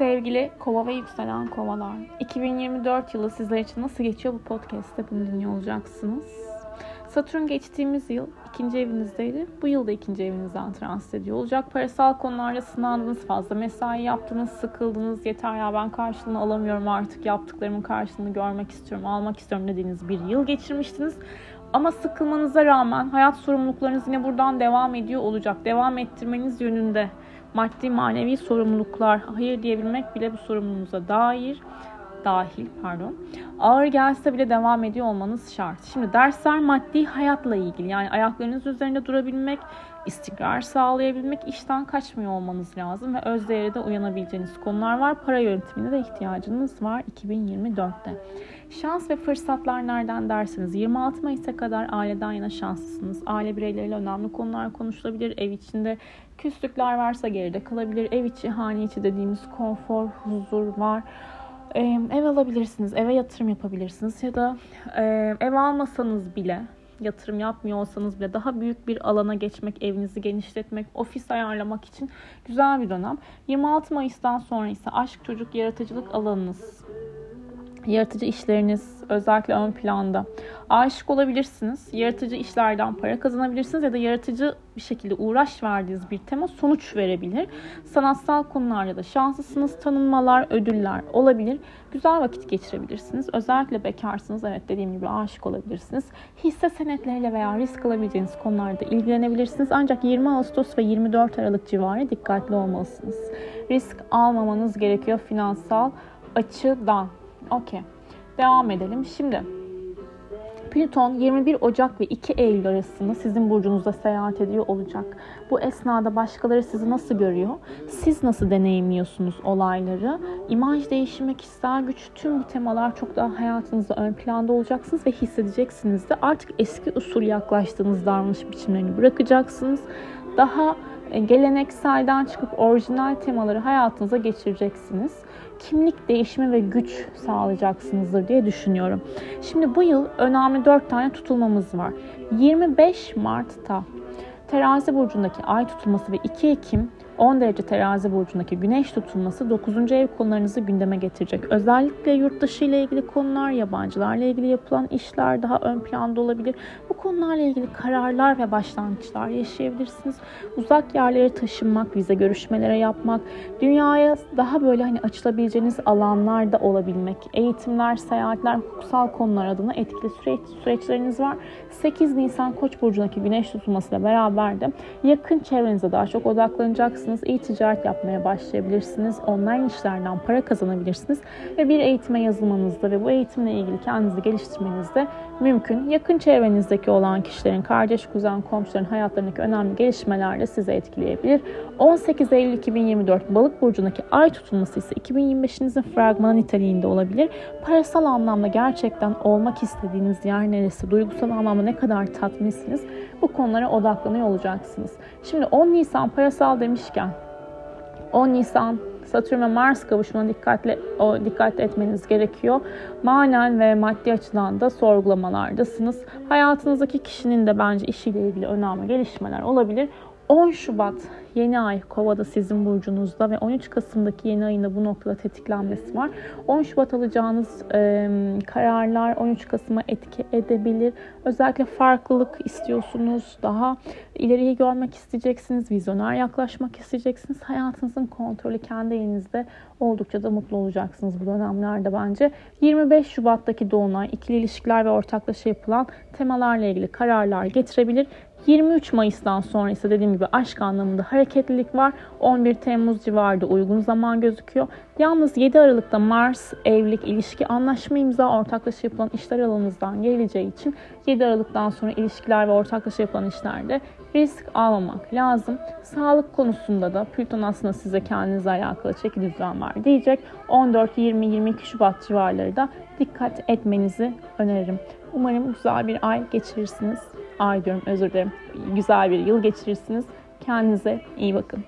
Sevgili kova ve yükselen kovalar. 2024 yılı sizler için nasıl geçiyor bu podcast'te bunu dinliyor olacaksınız. Satürn geçtiğimiz yıl ikinci evinizdeydi. Bu yıl da ikinci evinizden transit ediyor olacak. Parasal konularda sınandınız, fazla mesai yaptınız, sıkıldınız. Yeter ya ben karşılığını alamıyorum artık yaptıklarımın karşılığını görmek istiyorum, almak istiyorum dediğiniz bir yıl geçirmiştiniz. Ama sıkılmanıza rağmen hayat sorumluluklarınız yine buradan devam ediyor olacak. Devam ettirmeniz yönünde maddi manevi sorumluluklar hayır diyebilmek bile bu sorumluluğunuza dair dahil pardon ağır gelse bile devam ediyor olmanız şart. Şimdi dersler maddi hayatla ilgili yani ayaklarınız üzerinde durabilmek, istikrar sağlayabilmek, işten kaçmıyor olmanız lazım ve öz de uyanabileceğiniz konular var. Para yönetimine de ihtiyacınız var 2024'te. Şans ve fırsatlar nereden dersiniz? 26 Mayıs'a kadar aileden yana şanslısınız. Aile bireyleriyle önemli konular konuşulabilir. Ev içinde küslükler varsa geride kalabilir. Ev içi, hane içi dediğimiz konfor, huzur var. Ee, ev alabilirsiniz, eve yatırım yapabilirsiniz ya da e, ev almasanız bile yatırım yapmıyor olsanız bile daha büyük bir alana geçmek, evinizi genişletmek, ofis ayarlamak için güzel bir dönem. 26 Mayıs'tan sonra ise aşk, çocuk, yaratıcılık alanınız Yaratıcı işleriniz özellikle ön planda. Aşık olabilirsiniz. Yaratıcı işlerden para kazanabilirsiniz ya da yaratıcı bir şekilde uğraş verdiğiniz bir tema sonuç verebilir. Sanatsal konularda da şanslısınız. Tanınmalar, ödüller olabilir. Güzel vakit geçirebilirsiniz. Özellikle bekarsınız. Evet dediğim gibi aşık olabilirsiniz. Hisse senetleriyle veya risk alabileceğiniz konularda ilgilenebilirsiniz. Ancak 20 Ağustos ve 24 Aralık civarı dikkatli olmalısınız. Risk almamanız gerekiyor finansal açıdan. Okey. Devam edelim. Şimdi Plüton 21 Ocak ve 2 Eylül arasında sizin burcunuzda seyahat ediyor olacak. Bu esnada başkaları sizi nasıl görüyor? Siz nasıl deneyimliyorsunuz olayları? İmaj değişimi, kişisel güç tüm bu temalar çok daha hayatınızda ön planda olacaksınız ve hissedeceksiniz de artık eski usul yaklaştığınız davranış biçimlerini bırakacaksınız. Daha gelenekselden çıkıp orijinal temaları hayatınıza geçireceksiniz kimlik değişimi ve güç sağlayacaksınızdır diye düşünüyorum. Şimdi bu yıl önemli 4 tane tutulmamız var. 25 Mart'ta Terazi burcundaki ay tutulması ve 2 Ekim 10 derece terazi burcundaki güneş tutulması 9. ev konularınızı gündeme getirecek. Özellikle yurt dışı ile ilgili konular, yabancılarla ilgili yapılan işler daha ön planda olabilir. Bu konularla ilgili kararlar ve başlangıçlar yaşayabilirsiniz. Uzak yerlere taşınmak, vize görüşmeleri yapmak, dünyaya daha böyle hani açılabileceğiniz alanlarda olabilmek, eğitimler, seyahatler, hukuksal konular adına etkili süreç, süreçleriniz var. 8 Nisan Koç burcundaki güneş tutulmasıyla beraber de yakın çevrenize daha çok odaklanacaksınız yapacaksınız. İyi ticaret yapmaya başlayabilirsiniz. Online işlerden para kazanabilirsiniz. Ve bir eğitime yazılmanızda ve bu eğitimle ilgili kendinizi geliştirmenizde mümkün. Yakın çevrenizdeki olan kişilerin, kardeş, kuzen, komşuların hayatlarındaki önemli gelişmeler de sizi etkileyebilir. 18 Eylül 2024 Balık burcundaki ay tutulması ise 2025'inizin fragmanı niteliğinde olabilir. Parasal anlamda gerçekten olmak istediğiniz yer neresi, duygusal anlamda ne kadar tatminsiniz bu konulara odaklanıyor olacaksınız. Şimdi 10 Nisan parasal demişken 10 Nisan Satürn ve Mars kavuşumuna dikkatli o dikkat etmeniz gerekiyor. Manen ve maddi açıdan da sorgulamalardasınız. Hayatınızdaki kişinin de bence işiyle ilgili önemli gelişmeler olabilir. 10 Şubat yeni ay Kova'da sizin burcunuzda ve 13 Kasım'daki yeni ayında bu noktada tetiklenmesi var. 10 Şubat alacağınız e, kararlar 13 Kasım'a etki edebilir. Özellikle farklılık istiyorsunuz. Daha ileriyi görmek isteyeceksiniz. Vizyoner yaklaşmak isteyeceksiniz. Hayatınızın kontrolü kendi elinizde oldukça da mutlu olacaksınız bu dönemlerde bence. 25 Şubat'taki dolunay ikili ilişkiler ve ortaklaşa yapılan temalarla ilgili kararlar getirebilir. 23 Mayıs'tan sonra ise dediğim gibi aşk anlamında hareketlilik var. 11 Temmuz civarında uygun zaman gözüküyor. Yalnız 7 Aralık'ta Mars, evlilik, ilişki, anlaşma imza, ortaklaşa yapılan işler alanınızdan geleceği için 7 Aralık'tan sonra ilişkiler ve ortaklaşa yapılan işlerde risk almamak lazım. Sağlık konusunda da Plüton aslında size kendinizle alakalı çeki düzen var diyecek. 14, 20, 22 Şubat civarları da dikkat etmenizi öneririm. Umarım güzel bir ay geçirirsiniz. Ay diyorum özür dilerim. Güzel bir yıl geçirirsiniz. Kendinize iyi bakın.